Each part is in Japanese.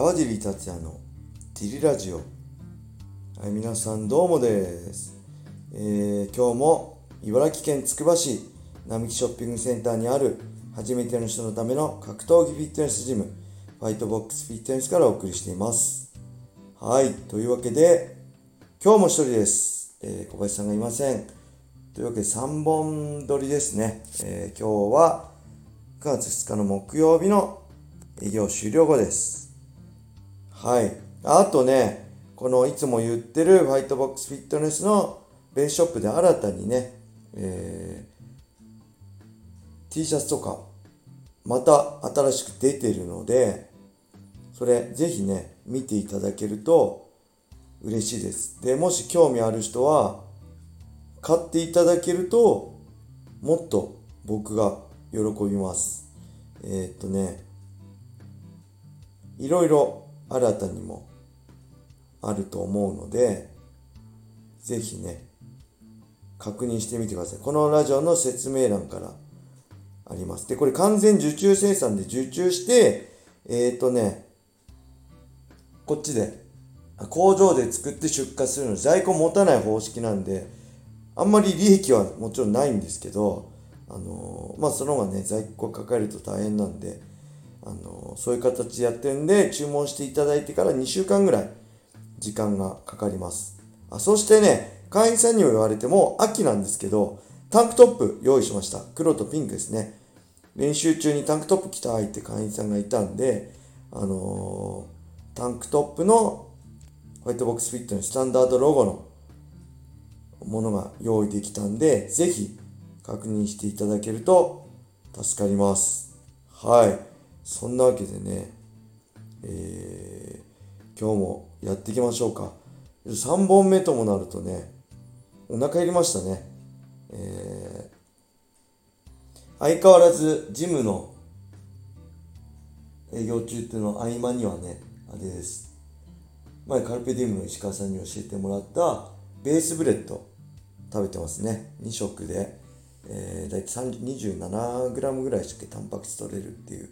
川尻達也のティリラジオ。はい皆さんどうもです、えー、今日も茨城県つくば市並木ショッピングセンターにある初めての人のための格闘技フィットネスジムファイトボックスフィットネスからお送りしています。はいというわけで今日も一人です、えー、小林さんがいません。というわけで3本撮りですね、えー、今日は9月2日の木曜日の営業終了後です。はい。あとね、このいつも言ってるファイトボックスフィットネスのベースショップで新たにね、えー、T シャツとか、また新しく出てるので、それぜひね、見ていただけると嬉しいです。で、もし興味ある人は、買っていただけると、もっと僕が喜びます。えー、っとね、いろいろ新たにもあると思うので、ぜひね、確認してみてください。このラジオの説明欄からあります。で、これ完全受注生産で受注して、えっ、とね、こっちで、工場で作って出荷するの在庫持たない方式なんで、あんまり利益はもちろんないんですけど、あのまあその方がね在庫抱えると大変なんで、あのそういう形でやってるんで注文していただいてから2週間ぐらい時間がかかりますあそしてね会員さんにも言われても秋なんですけどタンクトップ用意しました黒とピンクですね練習中にタンクトップ着たいって会員さんがいたんであのー、タンクトップのホワイトボックスフィットのスタンダードロゴのものが用意できたんで、ぜひ確認していただけると助かります。はい。そんなわけでね、えー、今日もやっていきましょうか。3本目ともなるとね、お腹減りましたね。えー、相変わらずジムの営業中っていうの合間にはね、あれです。前カルペディウムの石川さんに教えてもらったベースブレッド食べてますね。2食で。えー、大体 27g ぐらいしかタンパク質取れるっていう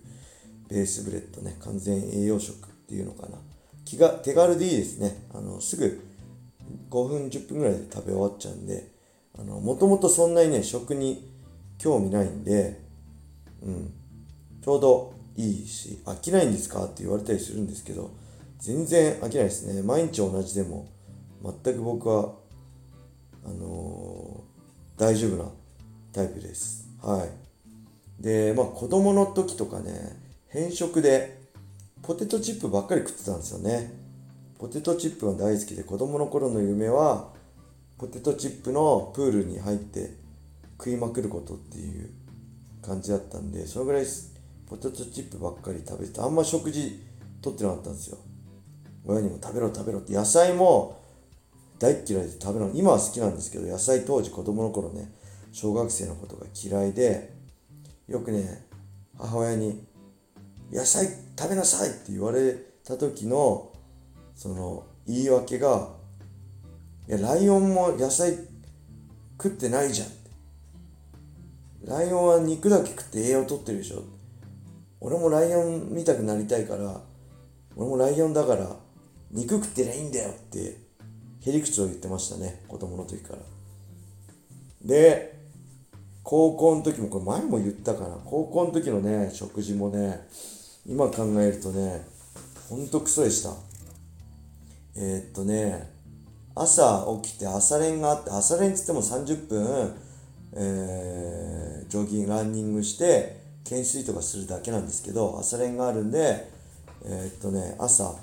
ベースブレッドね、完全栄養食っていうのかな。気が手軽でいいですね。あの、すぐ5分、10分ぐらいで食べ終わっちゃうんで、あの、もともとそんなにね、食に興味ないんで、うん、ちょうどいいし、飽きないんですかって言われたりするんですけど、全然飽きないですね。毎日同じでも、全く僕は、あのー、大丈夫なタイプです。はい。で、まあ子供の時とかね、偏食でポテトチップばっかり食ってたんですよね。ポテトチップが大好きで子供の頃の夢はポテトチップのプールに入って食いまくることっていう感じだったんで、そのぐらいポテトチップばっかり食べてあんま食事とってなかったんですよ。親にも食べろ食べろって野菜も大嫌いで食べるの今は好きなんですけど野菜当時子供の頃ね小学生のことが嫌いでよくね母親に「野菜食べなさい」って言われた時のその言い訳が「いやライオンも野菜食ってないじゃん」ライオンは肉だけ食って栄養取ってるでしょ。俺もライオン見たくなりたいから俺もライオンだから肉食ってりゃいいんだよってへりくつを言ってましたね子供の時から。で高校の時もこれ前も言ったかな。高校の時のね食事もね今考えるとねほんとクソでした。えー、っとね朝起きて朝練があって朝練つっても30分、えー、ジョギングランニングして懸垂とかするだけなんですけど朝練があるんでえー、っとね朝ん？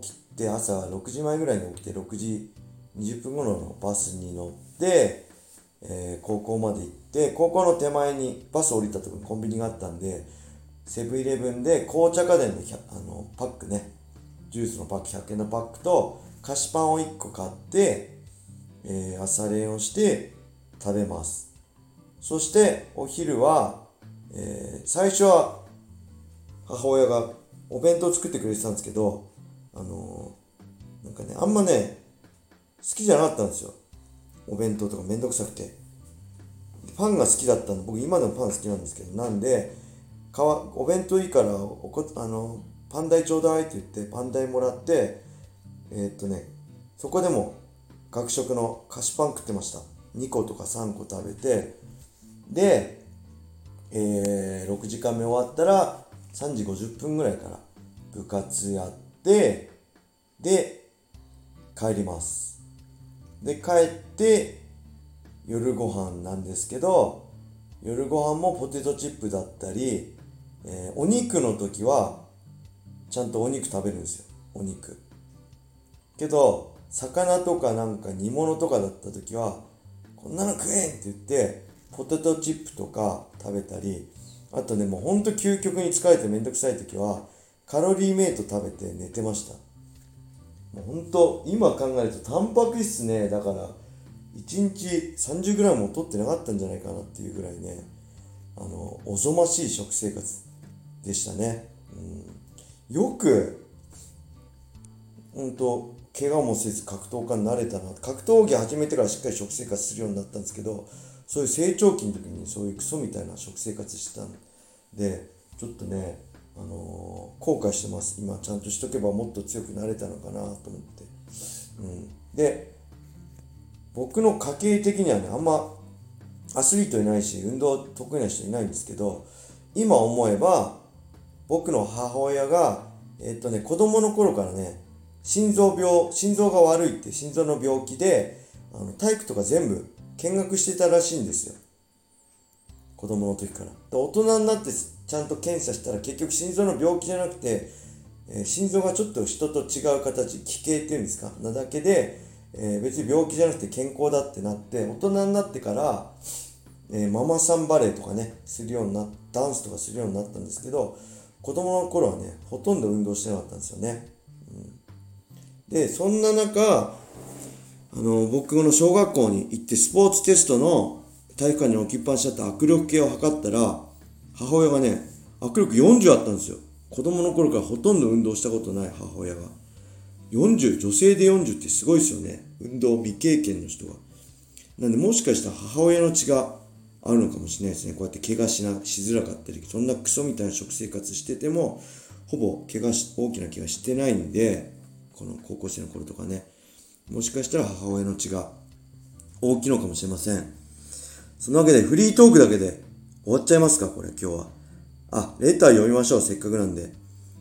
起きて朝6時前ぐらいに起きて6時20分頃のバスに乗って、えー、高校まで行って、高校の手前にバス降りたとこにコンビニがあったんで、セブンイレブンで紅茶家電のあのパックね、ジュースのパック100円のパックと菓子パンを1個買って、えー、朝練をして食べます。そしてお昼は、えー、最初は母親がお弁当作ってくれてたんですけど、あのー、なんかね、あんまね、好きじゃなかったんですよ。お弁当とかめんどくさくて。パンが好きだったんで、僕今でもパン好きなんですけど、なんで、かわお弁当いいからおこあのパンダイちょうだいって言ってパンダイもらってえー、っとねそこでも学食の菓子パン食ってました。2個とか3個食べてで、えー、6時間目終わったら3時50分ぐらいから部活やってで帰ります。で帰って夜ご飯なんですけど夜ご飯もポテトチップだったり、えー、お肉の時はちゃんとお肉食べるんですよ。お肉。けど魚とかなんか煮物とかだった時はこんなの食えんって言ってポテトチップとか食べたりあとねもうほんと究極に疲れてめんどくさい時はカロリーメイト食べて寝てました。もうほんと今考えるとタンパク質ねだから1日 30g も取ってなかったんじゃないかなっていうぐらいねあのおぞましい食生活でしたね、うん、よくうんと怪我もせず格闘家になれたな。格闘技始めてからしっかり食生活するようになったんですけどそういう成長期の時にそういうクソみたいな食生活してたんでちょっとねあの、後悔してます。今ちゃんとしとけばもっと強くなれたのかなと思って、うん、で僕の家系的にはねあんまアスリートいないし運動得意な人いないんですけど今思えば僕の母親がえっとね子供の頃からね心臓病心臓が悪いって心臓の病気であの体育とか全部見学してたらしいんですよ。子供の時から。大人になってちゃんと検査したら結局心臓の病気じゃなくて、えー、心臓がちょっと人と違う形奇形っていうんですか？なだけで、えー、別に病気じゃなくて健康だってなって大人になってから、えー、ママさんバレーとかねするようになダンスとかするようになったんですけど子供の頃はねほとんど運動してなかったんですよね、うん、でそんな中あの、僕の小学校に行ってスポーツテストの体育館に置きっぱなしだった握力計を測ったら、母親がね、握力40あったんですよ。子供の頃からほとんど運動したことない母親が。40、女性で40ってすごいですよね。運動未経験の人が。なんでもしかしたら母親の血があるのかもしれないですね。こうやって怪我しな、しづらかったり、そんなクソみたいな食生活してても、ほぼ怪我し、大きな怪我してないんで、この高校生の頃とかね。もしかしたら母親の血が大きいのかもしれません。そのわけでフリートークだけで終わっちゃいますかこれ今日は。あ、レター読みましょう。せっかくなんで。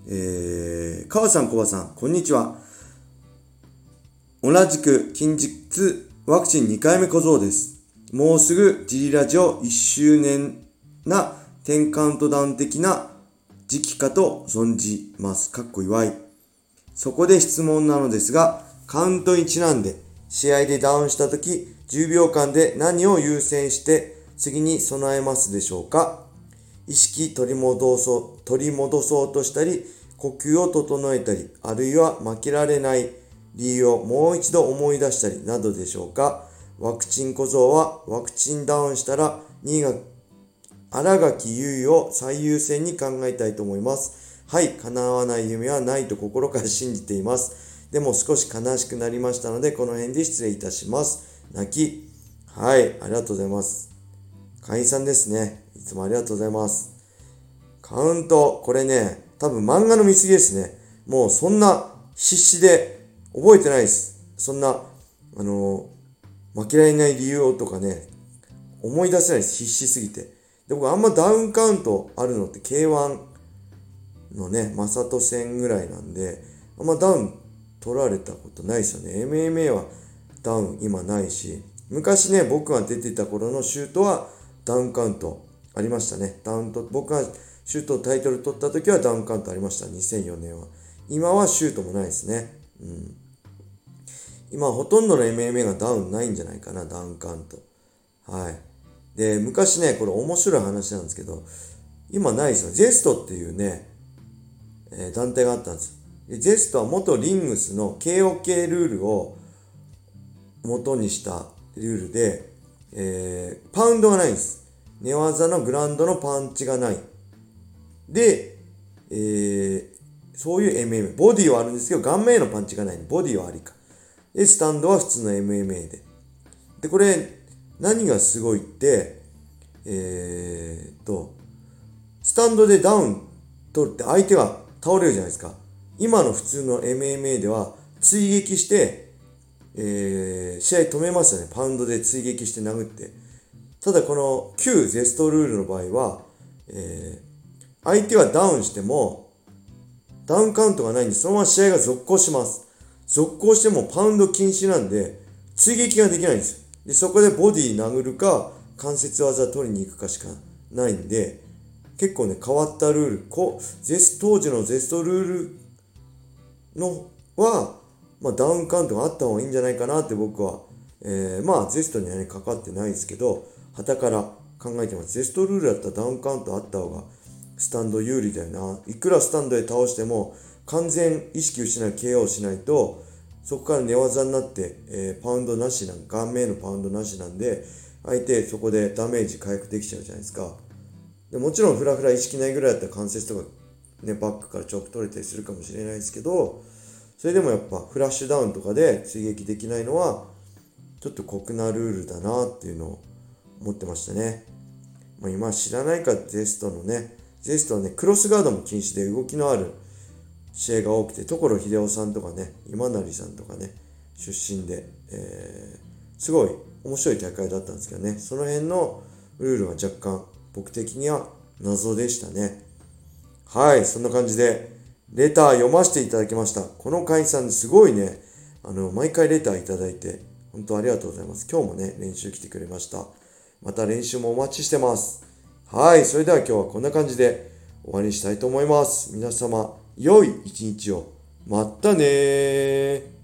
えー、川さん、コバさん、こんにちは。同じく近日ワクチン2回目小僧です。もうすぐジリラジオ1周年な10カウントダウン的な時期かと存じます。かっこ祝い。そこで質問なのですが、カウントにちなんで、試合でダウンした時、10秒間で何を優先して次に備えますでしょうか？意識取り戻そう、取り戻そうとしたり、呼吸を整えたり、あるいは負けられない理由をもう一度思い出したりなどでしょうか？ワクチン小僧はワクチンダウンしたら2位が新垣結衣を最優先に考えたいと思います。はい、叶わない夢はないと心から信じています。でも少し悲しくなりましたので、この辺で失礼いたします。泣き。はい、ありがとうございます。会員さんですね。いつもありがとうございます。カウント、これね、多分漫画の見過ぎですね。もうそんな必死で覚えてないです。そんな、あの負けられない理由とかね、思い出せないです。必死すぎて。で、僕あんまダウンカウントあるのって K1 のね、マサト戦ぐらいなんで、あんまダウン取られたことないですよね。MMA はダウン今ないし、昔ね、僕が出てた頃のシュートはダウンカウントありましたね。ダウント、僕がシュートタイトル取った時はダウンカウントありました。2004年は。今はシュートもないですね。うん。今ほとんどの MMA がダウンないんじゃないかな、ダウンカウント。はい。で、昔ね、これ面白い話なんですけど、今ないですよ。ジェストっていうね、えー、団体があったんです。ジェストは元リングスの KOK ルールを元にしたルールで、えー、パウンドがないんです。寝技のグランドのパンチがない。で、えー、そういう MMA。ボディはあるんですけど、顔面へのパンチがない。ボディはありか。で、スタンドは普通の MMA で。で、これ、何がすごいって、えー、と、スタンドでダウン取って相手が倒れるじゃないですか。今の普通の MMA では追撃して、えー、試合止めますよね。パウンドで追撃して殴って。ただこの旧ゼストルールの場合は、えー、相手はダウンしても、ダウンカウントがないんで、そのまま試合が続行します。続行してもパウンド禁止なんで、追撃ができないんです。で、そこでボディ殴るか、関節技取りに行くかしかないんで、結構ね、変わったルール、こうゼス当時のゼストルールのは、まあ、ダウンカウントがあった方がいいんじゃないかなって僕は、えー、まあ、ゼストにはね、かかってないですけど、旗から考えてます。ゼストルールだったらダウンカウントあった方が、スタンド有利だよな。いくらスタンドで倒しても、完全意識失い KO しないと、そこから寝技になって、えー、パウンドなしなん、顔面のパウンドなしなんで、相手そこでダメージ回復できちゃうじゃないですか。でもちろんフラフラ意識ないぐらいだったら関節とかね、バックからチョーク取れたりするかもしれないですけど、それでもやっぱフラッシュダウンとかで追撃できないのは、ちょっと酷なルールだなっていうのを思ってましたね。まあ、今知らないかゼストのね、ゼストはね、クロスガードも禁止で動きのある試合が多くて、所秀夫さんとかね、今成さんとかね、出身で、えー、すごい面白い大会だったんですけどね、その辺のルールは若干僕的には謎でしたね。はい、そんな感じで、レター読ませていただきました。この会員さんすごいね、あの、毎回レターいただいて、本当ありがとうございます。今日もね、練習来てくれました。また練習もお待ちしてます。はい、それでは今日はこんな感じで終わりにしたいと思います。皆様、良い一日を。またねー